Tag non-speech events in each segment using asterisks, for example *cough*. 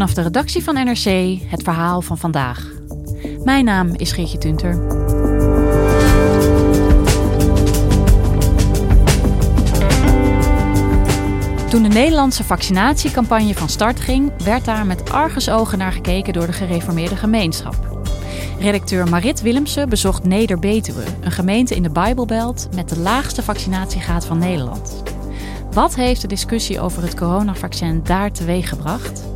Vanaf de redactie van NRC het verhaal van vandaag. Mijn naam is Geertje Tunter. Toen de Nederlandse vaccinatiecampagne van start ging, werd daar met argusogen naar gekeken door de gereformeerde gemeenschap. Redacteur Marit Willemsen bezocht Neder-Betuwe, een gemeente in de Bijbelbelt met de laagste vaccinatiegraad van Nederland. Wat heeft de discussie over het coronavaccin daar teweeggebracht?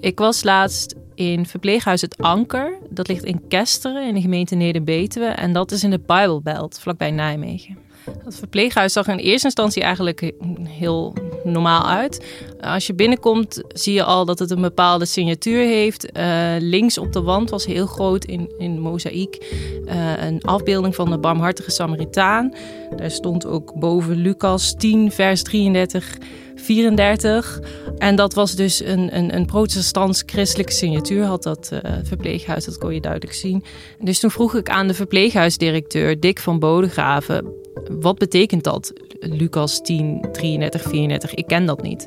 Ik was laatst in verpleeghuis Het Anker. Dat ligt in Kesteren in de gemeente Neder-Betuwe. En dat is in de Bijbelbelt, vlakbij Nijmegen. Het verpleeghuis zag in eerste instantie eigenlijk heel normaal uit. Als je binnenkomt zie je al dat het een bepaalde signatuur heeft. Uh, links op de wand was heel groot in, in mozaïek uh, een afbeelding van de barmhartige Samaritaan. Daar stond ook boven Lucas 10 vers 33 34. En dat was dus een, een, een protestants-christelijke signatuur, had dat uh, verpleeghuis, dat kon je duidelijk zien. Dus toen vroeg ik aan de verpleeghuisdirecteur, Dick van Bodegraven, wat betekent dat, Lucas 10, 33, 34? Ik ken dat niet.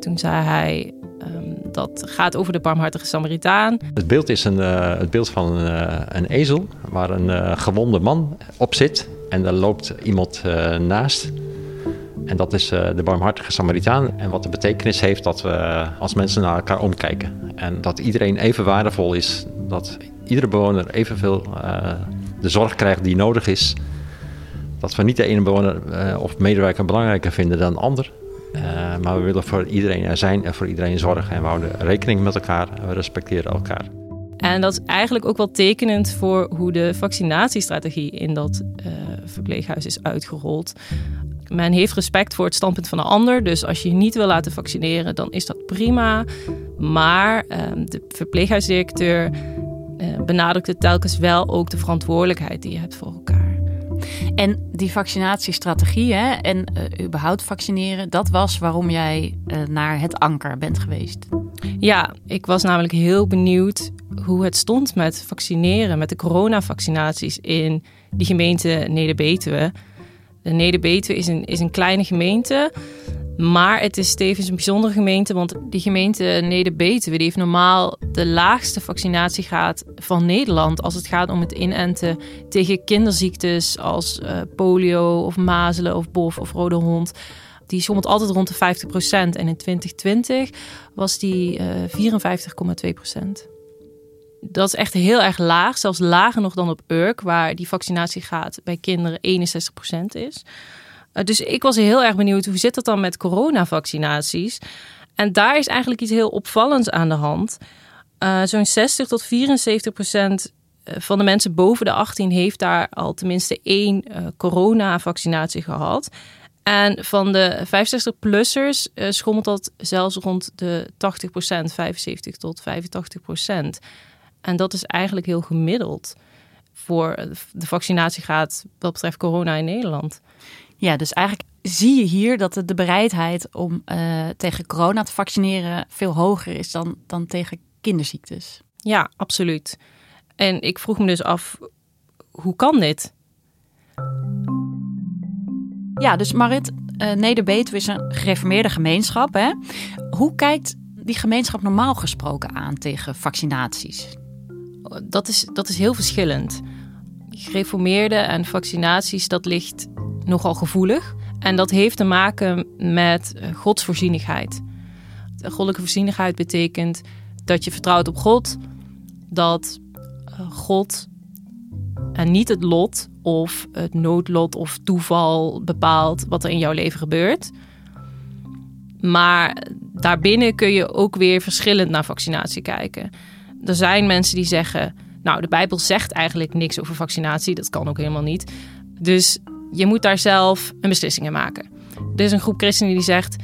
Toen zei hij, um, dat gaat over de barmhartige Samaritaan. Het beeld is een, uh, het beeld van een, uh, een ezel, waar een gewonde man op zit. En daar loopt iemand naast. En dat is uh, de barmhartige Samaritaan. En wat de betekenis heeft dat we als mensen naar elkaar omkijken. En dat iedereen even waardevol is. Dat iedere bewoner evenveel uh, de zorg krijgt die nodig is. Dat we niet de ene bewoner of medewerker belangrijker vinden dan de ander. maar we willen voor iedereen er zijn en voor iedereen zorgen. En we houden rekening met elkaar en we respecteren elkaar. En dat is eigenlijk ook wel tekenend voor hoe de vaccinatiestrategie in dat verpleeghuis is uitgerold men heeft respect voor het standpunt van de ander. Dus als je je niet wil laten vaccineren, dan is dat prima. Maar uh, de verpleeghuisdirecteur uh, benadrukte telkens wel ook de verantwoordelijkheid die je hebt voor elkaar. En die vaccinatiestrategie hè, en uh, überhaupt vaccineren, dat was waarom jij uh, naar het anker bent geweest. Ja, ik was namelijk heel benieuwd hoe het stond met vaccineren, met de coronavaccinaties in die gemeente Neder-Betuwe. De Neder-Betuwe is een, is een kleine gemeente. Maar het is tevens een bijzondere gemeente, want die gemeente Neder-Betuwe heeft normaal de laagste vaccinatiegraad van Nederland als het gaat om het inenten tegen kinderziektes als uh, polio of mazelen of bof of rode hond. Die schommelt altijd rond de 50% en in 2020 was die uh, 54,2 dat is echt heel erg laag, zelfs lager nog dan op Urk, waar die vaccinatiegraad bij kinderen 61% is. Uh, dus ik was heel erg benieuwd, hoe zit dat dan met coronavaccinaties? En daar is eigenlijk iets heel opvallends aan de hand. Uh, Zo'n 60 tot 74 procent eh, van de mensen boven de 18 heeft daar al tenminste één coronavaccinatie gehad. En van de 65-plussers uh, schommelt dat zelfs rond de 80 procent, 75 tot 85 procent. En dat is eigenlijk heel gemiddeld voor de vaccinatiegraad wat betreft corona in Nederland. Ja, dus eigenlijk zie je hier dat de bereidheid om uh, tegen corona te vaccineren veel hoger is dan, dan tegen kinderziektes. Ja, absoluut. En ik vroeg me dus af, hoe kan dit? Ja, dus Marit, uh, Neder-Betuwe is een gereformeerde gemeenschap. Hè? Hoe kijkt die gemeenschap normaal gesproken aan tegen vaccinaties? Dat is, dat is heel verschillend. Gereformeerde en vaccinaties, dat ligt nogal gevoelig. En dat heeft te maken met eh, godsvoorzienigheid. Goddelijke voorzienigheid betekent dat je vertrouwt op God, dat eh, God en niet het lot of het noodlot of toeval bepaalt wat er in jouw leven gebeurt. Maar daarbinnen kun je ook weer verschillend naar vaccinatie kijken. Er zijn mensen die zeggen, nou de Bijbel zegt eigenlijk niks over vaccinatie, dat kan ook helemaal niet. Dus je moet daar zelf een beslissing in maken. Er is een groep christenen die zegt,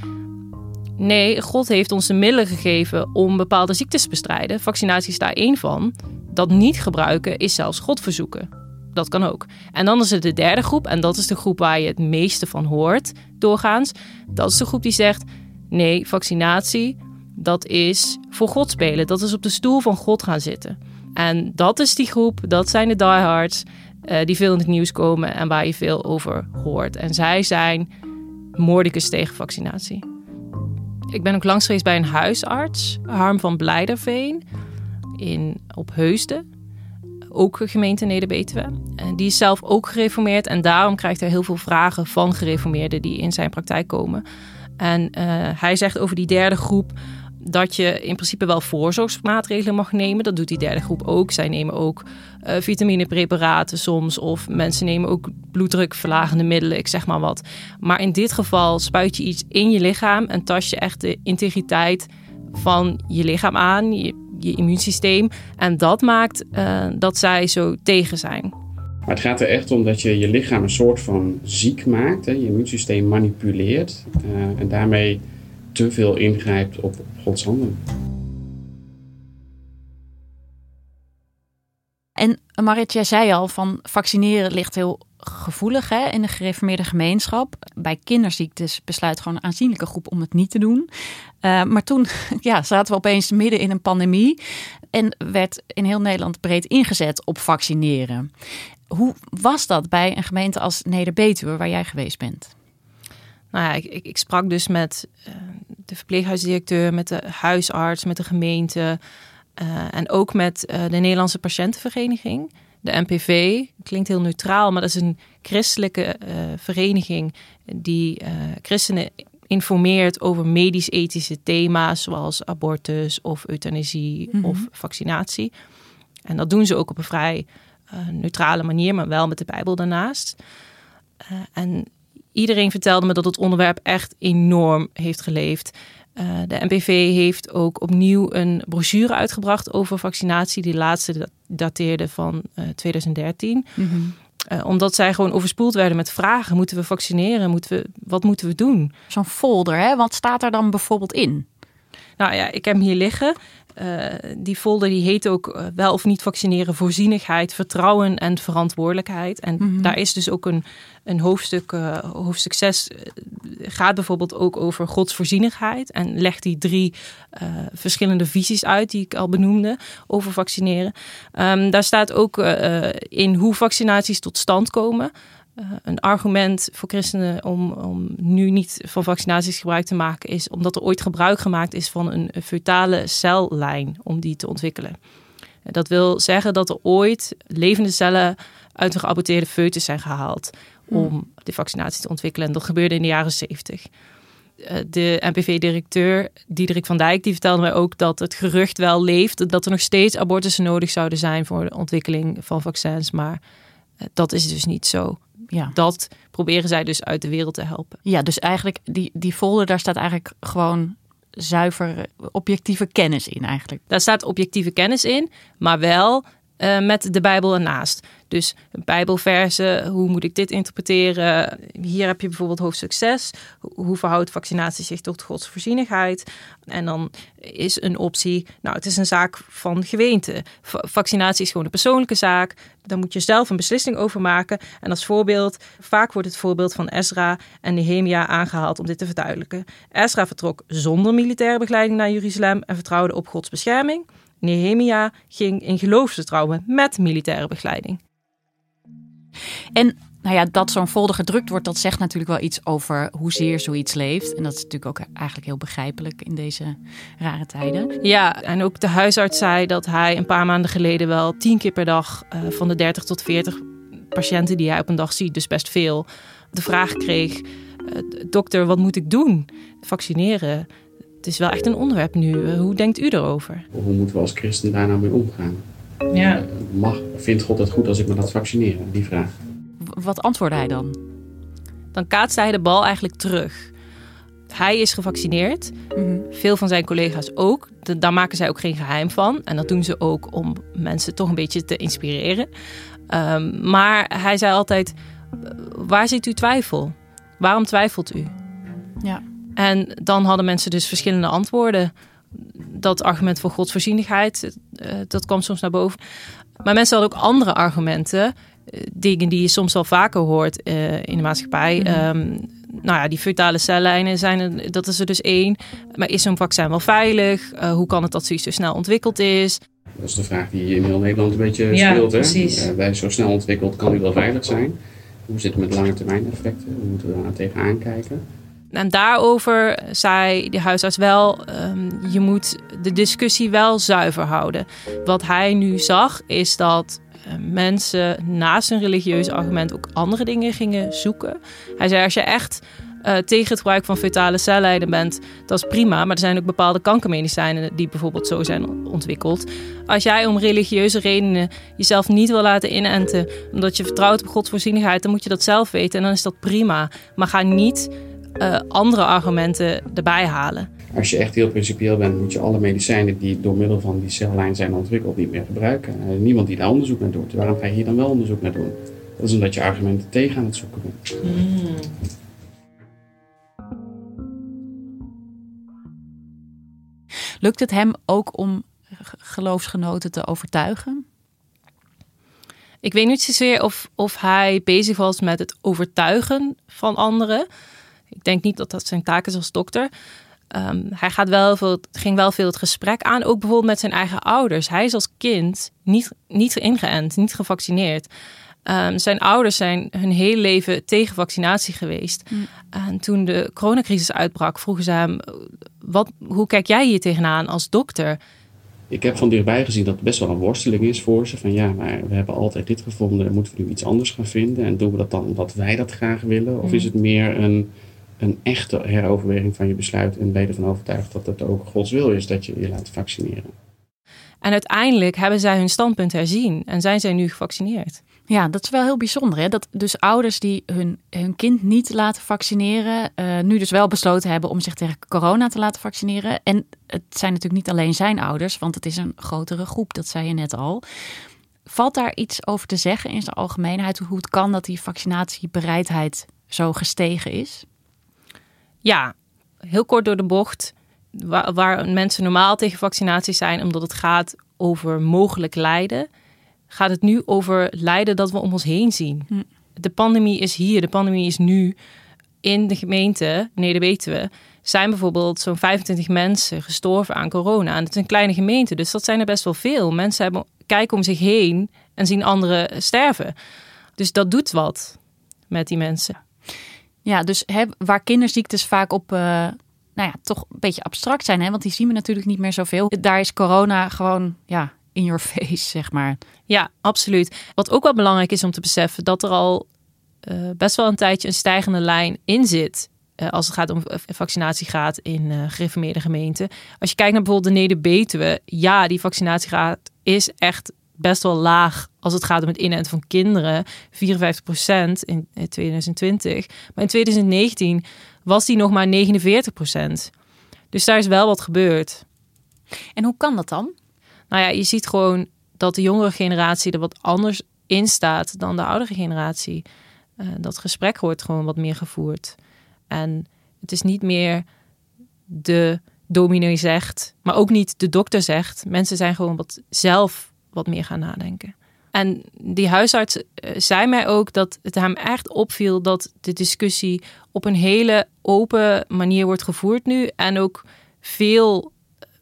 nee, God heeft ons de middelen gegeven om bepaalde ziektes te bestrijden. Vaccinatie is daar één van. Dat niet gebruiken is zelfs God verzoeken. Dat kan ook. En dan is er de derde groep, en dat is de groep waar je het meeste van hoort doorgaans. Dat is de groep die zegt: nee, vaccinatie, dat is voor God spelen. Dat is op de stoel van God gaan zitten. En dat is die groep, dat zijn de diehards uh, die veel in het nieuws komen en waar je veel over hoort. En zij zijn moordicus tegen vaccinatie. Ik ben ook langs geweest bij een huisarts, Harm van Blijderveen, in, op Heusden ook gemeente Neder-Betuwe. Die is zelf ook gereformeerd en daarom krijgt hij heel veel vragen van gereformeerden die in zijn praktijk komen. En uh, hij zegt over die derde groep dat je in principe wel voorzorgsmaatregelen mag nemen. Dat doet die derde groep ook. Zij nemen ook uh, vitaminepreparaten soms. Of mensen nemen ook bloeddrukverlagende middelen, ik zeg maar wat. Maar in dit geval spuit je iets in je lichaam en tast je echt de integriteit van je lichaam aan. Je, immuunsysteem. En dat maakt uh, dat zij zo tegen zijn. Maar het gaat er echt om dat je je lichaam een soort van ziek maakt. Hè? Je immuunsysteem manipuleert. Uh, en daarmee te veel ingrijpt op, op Gods handen. En Marit, jij zei al van vaccineren ligt heel gevoelig hè, in de gereformeerde gemeenschap. Bij kinderziektes besluit gewoon een aanzienlijke groep om het niet te doen. Uh, maar toen *laughs* ja, zaten we opeens midden in een pandemie en werd in heel Nederland breed ingezet op vaccineren. Hoe was dat bij een gemeente als Neder-Betuwe, waar jij geweest bent? Nou ja, ik, ik, ik sprak dus met uh, de verpleeghuisdirecteur, met de huisarts, met de gemeente uh, en ook met de Nederlandse Patiëntenvereniging de NPV. Klinkt heel neutraal, maar dat is een christelijke uh, vereniging die christenen informeert over medisch-ethische thema's zoals abortus of euthanasie mm -hmm. of vaccinatie. En dat doen ze ook op een vrij neutrale manier, maar wel met de Bijbel daarnaast. en iedereen vertelde me dat het onderwerp echt enorm heeft geleefd. Uh, de NPV heeft ook opnieuw een brochure uitgebracht over vaccinatie. Die laatste dateerde van uh, 2013. Mm -hmm. uh, omdat zij gewoon overspoeld werden met vragen. Moeten we vaccineren? Moeten we, wat moeten we doen? Zo'n folder, hè? Wat staat er dan bijvoorbeeld in? Nou ja, ik heb hem hier liggen. Uh, die folder die heet ook uh, wel of niet vaccineren, voorzienigheid, vertrouwen en verantwoordelijkheid. En mm -hmm. daar is dus ook een, een hoofdstuk, uh, hoofdstuk 6 gaat bijvoorbeeld ook over godsvoorzienigheid. En legt die drie verschillende visies uit die ik al benoemde over vaccineren. Um, daar staat ook in hoe vaccinaties tot stand komen. Uh, een argument voor christenen om, om nu niet van vaccinaties gebruik te maken is omdat er ooit gebruik gemaakt is van een, fetale cellijn om die te ontwikkelen. Dat wil zeggen dat er ooit levende cellen uit een geaborteerde foetus zijn gehaald om hmm. de vaccinatie te ontwikkelen. En dat gebeurde in de jaren 70. Uh, de NPV-directeur Diederik van Dijk die vertelde mij ook dat het gerucht wel leeft dat er nog steeds abortussen nodig zouden zijn voor de ontwikkeling van vaccins, maar dat is dus niet zo ja. dat proberen zij dus uit de wereld te helpen. Ja, dus eigenlijk die, die folder, daar staat eigenlijk gewoon zuiver objectieve kennis in eigenlijk. Daar staat objectieve kennis in, maar wel uh, met de Bijbel ernaast. Dus Bijbelversen, hoe moet ik dit interpreteren? Hier heb je bijvoorbeeld hoofdstuk 6. Hoe verhoudt vaccinatie zich tot Gods voorzienigheid? En dan is een optie, nou het is een zaak van gemeente. Vaccinatie is gewoon een persoonlijke zaak. Daar moet je zelf een beslissing over maken. En als voorbeeld, vaak wordt het voorbeeld van Ezra en Nehemia aangehaald om dit te verduidelijken. Ezra vertrok zonder militaire begeleiding naar Jeruzalem en vertrouwde op Gods bescherming. Nehemia ging in geloofsvertrouwen met militaire begeleiding. En nou ja, dat zo'n folder gedrukt wordt, dat zegt natuurlijk wel iets over hoezeer zoiets leeft. En dat is natuurlijk ook eigenlijk heel begrijpelijk in deze rare tijden. Ja, en ook de huisarts zei dat hij een paar maanden geleden wel tien keer per dag uh, van de 30 tot 40 patiënten die hij op een dag ziet, dus best veel, de vraag kreeg: uh, dokter, wat moet ik doen? Vaccineren. Het is wel echt een onderwerp nu. Uh, hoe denkt u erover? Hoe moeten we als christen daar nou mee omgaan? Ja. Mag, vindt God het goed als ik me laat vaccineren? Die vraag. Wat antwoordde hij dan? Dan kaatste hij de bal eigenlijk terug. hij is gevaccineerd. Mhm. Veel van zijn collega's ook. Da- Daar maken zij ook geen geheim van. En dat doen ze ook om mensen toch een beetje te inspireren. Ehm, maar hij zei altijd: "Eh, Waar zit uw twijfel? Waarom twijfelt u? Ja. En dan hadden mensen dus verschillende antwoorden. Dat argument voor godsvoorzienigheid, eh, dat kwam soms naar boven. Maar mensen hadden ook andere argumenten. eh, Dingen die je soms wel vaker hoort eh, in de maatschappij. Mhm. Ehm, nou ja, die fetale cellijnen zijn er, dat is er dus één. Maar is zo'n vaccin wel veilig? Eh, hoe kan het dat zoiets zo snel ontwikkeld is? Dat is de vraag die in heel Nederland een beetje Ja, speelt. Hè? precies. Bij zo snel ontwikkeld kan die wel veilig zijn. Hoe zit het met lange termijn effecten? Hoe moeten we daar tegenaan kijken? En daarover zei de huisarts wel, ehm, je moet de discussie wel zuiver houden. Wat hij nu zag is dat eh, mensen naast een religieus argument ook andere dingen gingen zoeken. Hij zei als je echt eh, tegen het gebruik van fetale cellijnen bent, dat is prima. Maar er zijn ook bepaalde kankermedicijnen die bijvoorbeeld zo zijn ontwikkeld. Als jij om religieuze redenen jezelf niet wil laten inenten, omdat je vertrouwt op godsvoorzienigheid, dan moet je dat zelf weten en dan is dat prima. Maar ga niet eh, andere argumenten erbij halen. Als je echt heel principieel bent, moet je alle medicijnen die door middel van die cellijn zijn ontwikkeld niet meer gebruiken. Is niemand die daar onderzoek naar doet. Waarom ga je hier dan wel onderzoek naar doen? Dat is omdat je argumenten tegen aan het zoeken bent. Lukt het hem ook om geloofsgenoten te overtuigen? Ik weet niet zozeer of, of hij bezig was met het overtuigen van anderen. Ik denk niet dat dat zijn taak is als dokter. Ehm, hij gaat wel veel, ging wel veel het gesprek aan, ook bijvoorbeeld met zijn eigen ouders. Hij is als kind niet, niet ingeënt, niet gevaccineerd. Ehm, zijn ouders zijn hun hele leven tegen vaccinatie geweest. En toen de coronacrisis uitbrak, vroegen ze hem: wat, hoe kijk jij hier tegenaan als dokter? Ik heb van dichtbij gezien dat het best wel een worsteling is voor ze. Van ja, maar we hebben altijd dit gevonden. Dan moeten we nu iets anders gaan vinden. En doen we dat dan omdat wij dat graag willen? Of is het meer een, een echte heroverweging van je besluit en ben je ervan overtuigd dat het ook Gods wil is dat je je laat vaccineren? En uiteindelijk hebben zij hun standpunt herzien en zijn zij nu gevaccineerd. Ja, dat is wel heel bijzonder. Hè? Dat dus ouders die hun, hun kind niet laten vaccineren, eh, nu dus wel besloten hebben om zich tegen corona te laten vaccineren. En het zijn natuurlijk niet alleen zijn ouders, want het is een grotere groep, dat zei je net al. Valt daar iets over te zeggen in zijn algemeenheid, hoe het kan dat die vaccinatiebereidheid zo gestegen is? Ja, heel kort door de bocht. Waar, waar mensen normaal tegen vaccinatie zijn, omdat het gaat over mogelijk lijden, gaat het nu over lijden dat we om ons heen zien. Hm. De pandemie is hier, de pandemie is nu. In de gemeente Neder-Betuwe zijn bijvoorbeeld zo'n 25 mensen gestorven aan corona. En het is een kleine gemeente, dus dat zijn er best wel veel. Mensen hebben, kijken om zich heen en zien anderen sterven. Dus dat doet wat met die mensen. Ja, dus waar kinderziektes vaak op, eh, nou ja, toch een beetje abstract zijn, hè, want die zien we natuurlijk niet meer zoveel. Daar is corona gewoon, ja, in your *laughs* face, zeg maar. Ja, absoluut. Wat ook wel belangrijk is om te beseffen, dat er al eh, best wel een tijdje een stijgende lijn in zit. eh, als het gaat om vaccinatiegraad in gereformeerde gemeenten. Als je kijkt naar bijvoorbeeld de Neder-Betuwe, ja, die vaccinatiegraad is echt best wel laag als het gaat om het inenten van kinderen. 54% in eh, 2020. Maar in 2019 was die nog maar 49% Dus daar is wel wat gebeurd. En hoe kan dat dan? Nou ja, je ziet gewoon dat de jongere generatie er wat anders in staat dan de oudere generatie. Eh, dat gesprek wordt gewoon wat meer gevoerd. En het is niet meer de dominee zegt, maar ook niet de dokter zegt. Mensen zijn gewoon wat zelf wat meer gaan nadenken. En die huisarts eh, zei mij ook dat het hem echt opviel dat de discussie op een hele open manier wordt gevoerd nu. En ook veel,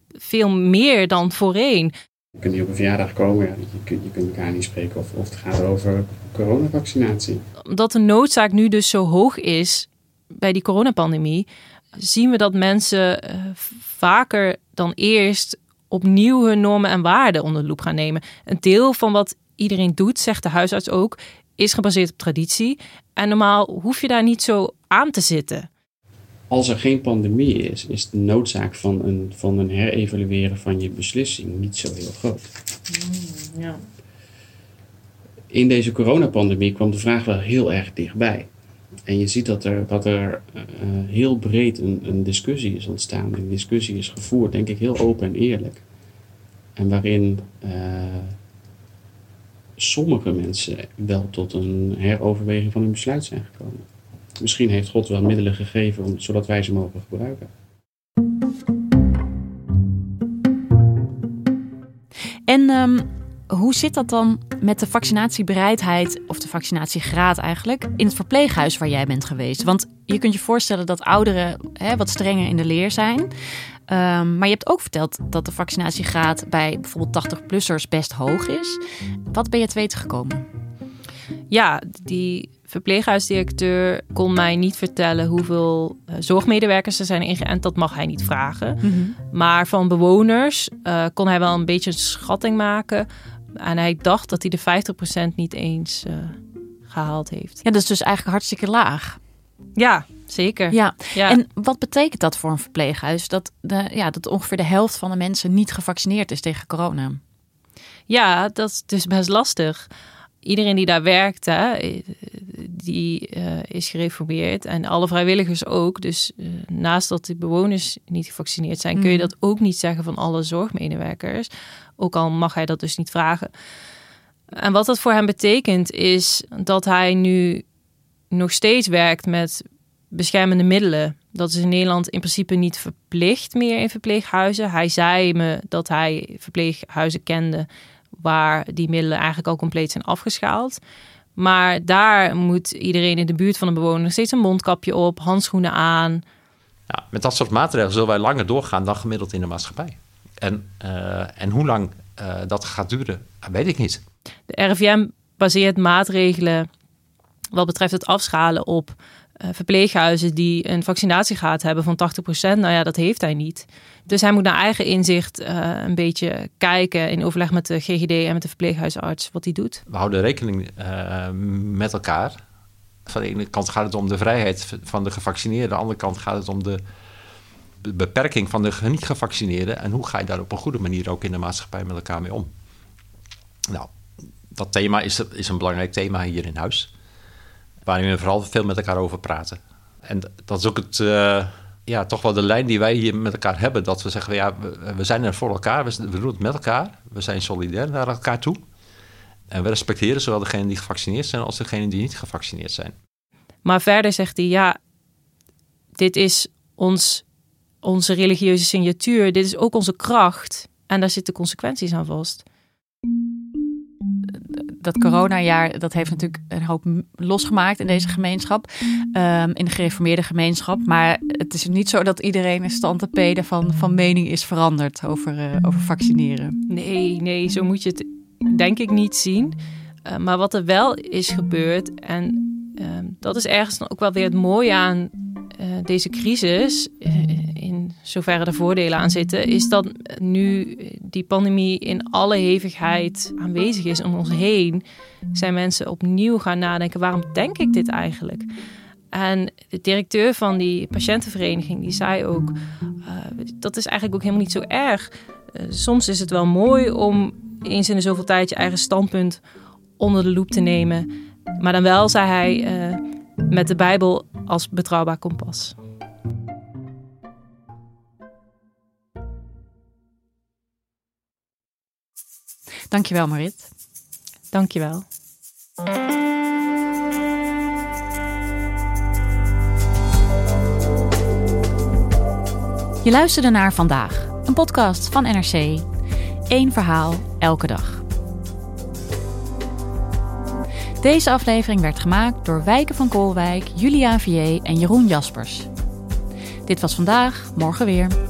veel meer dan voorheen. Je kunt niet op een verjaardag komen, je, kunt, je kunt elkaar niet spreken of, of het gaat over coronavaccinatie. Omdat de noodzaak nu dus zo hoog is bij die coronapandemie, zien we dat mensen eh, vaker dan eerst opnieuw hun normen en waarden onder de loep gaan nemen. Een deel van wat iedereen doet, zegt de huisarts ook, is gebaseerd op traditie. En normaal hoef je daar niet zo aan te zitten. Als er geen pandemie is, is de noodzaak van een, van een herevalueren van je beslissing niet zo heel groot. Ja. In deze coronapandemie kwam de vraag wel heel erg dichtbij. En je ziet dat er, dat er uh, heel breed een, een discussie is ontstaan. Die discussie is gevoerd, denk ik, heel open en eerlijk. En waarin uh, sommige mensen wel tot een heroverweging van hun besluit zijn gekomen. Misschien heeft God wel middelen gegeven om, zodat wij ze mogen gebruiken. En um, hoe zit dat dan met de vaccinatiebereidheid, of de vaccinatiegraad eigenlijk, in het verpleeghuis waar jij bent geweest? Want je kunt je voorstellen dat ouderen hè, wat strenger in de leer zijn. Um, maar je hebt ook verteld dat de vaccinatiegraad bij bijvoorbeeld 80-plussers best hoog is. Wat ben je te weten gekomen? Ja, die verpleeghuisdirecteur kon mij niet vertellen hoeveel uh, zorgmedewerkers er zijn ingeënt. Dat mag hij niet vragen. Mm -hmm. Maar van bewoners uh, kon hij wel een beetje een schatting maken. En hij dacht dat hij de 50% niet eens uh, gehaald heeft. Ja, dat is dus eigenlijk hartstikke laag. Ja, zeker. Ja. ja. En wat betekent dat voor een verpleeghuis? Dat, de, ja, dat ongeveer de helft van de mensen niet gevaccineerd is tegen corona. Ja, dat is dus best lastig. Iedereen die daar werkt, hè, die uh, is gereformeerd. En alle vrijwilligers ook. Dus uh, naast dat de bewoners niet gevaccineerd zijn, mm. kun je dat ook niet zeggen van alle zorgmedewerkers. Ook al mag hij dat dus niet vragen. En wat dat voor hem betekent, is dat hij nu nog steeds werkt met beschermende middelen. Dat is in Nederland in principe niet verplicht meer in verpleeghuizen. Hij zei me dat hij verpleeghuizen kende waar die middelen eigenlijk al compleet zijn afgeschaald. Maar daar moet iedereen in de buurt van een bewoner steeds een mondkapje op, handschoenen aan. Ja, met dat soort maatregelen zullen wij langer doorgaan dan gemiddeld in de maatschappij. En, uh, en hoe lang uh, dat gaat duren, weet ik niet. De RIVM baseert maatregelen wat betreft het afschalen op verpleeghuizen die een vaccinatiegraad hebben van 80%. Nou ja, dat heeft hij niet. Dus hij moet naar eigen inzicht uh, een beetje kijken in overleg met de GGD en met de verpleeghuisarts wat hij doet. We houden rekening uh, met elkaar. Van de ene kant gaat het om de vrijheid van de gevaccineerden, aan de andere kant gaat het om de beperking van de niet gevaccineerden. En hoe ga je daar op een goede manier ook in de maatschappij met elkaar mee om? Nou, dat thema is, is een belangrijk thema hier in huis waarin we vooral veel met elkaar over praten. En dat is ook het, uh, ja, toch wel de lijn die wij hier met elkaar hebben. Dat we zeggen, ja, we, we zijn er voor elkaar, we, we, doen het met elkaar. We zijn solidair naar elkaar toe. En we respecteren zowel degenen die gevaccineerd zijn als degenen die niet gevaccineerd zijn. Maar verder zegt hij, ja, dit is ons, onze religieuze signatuur. Dit is ook onze kracht. En daar zitten consequenties aan vast dat coronajaar, dat heeft natuurlijk een hoop losgemaakt in deze gemeenschap. Um, in de gereformeerde gemeenschap. Maar het is niet zo dat iedereen in stand te peden van, van mening is veranderd over, uh, over vaccineren. Nee, nee, zo moet je het denk ik niet zien. Uh, maar wat er wel is gebeurd, en uh, dat is ergens ook wel weer het mooie aan uh, deze crisis, zoverre de voordelen aan zitten, is dat nu die pandemie in alle hevigheid aanwezig is om ons heen, zijn mensen opnieuw gaan nadenken: waarom denk ik dit eigenlijk? En de directeur van die patiëntenvereniging die zei ook: uh, dat is eigenlijk ook helemaal niet zo erg. Uh, soms is het wel mooi om eens in de zoveel tijd je eigen standpunt onder de loep te nemen. Maar dan wel, zei hij, uh, met de Bijbel als betrouwbaar kompas. Dankjewel, Marit. Dankjewel. Je luisterde naar Vandaag, een podcast van NRC. Eén verhaal, elke dag. Deze aflevering werd gemaakt door Wijken van Koolwijk, Julia Vier en Jeroen Jaspers. Dit was vandaag, morgen weer.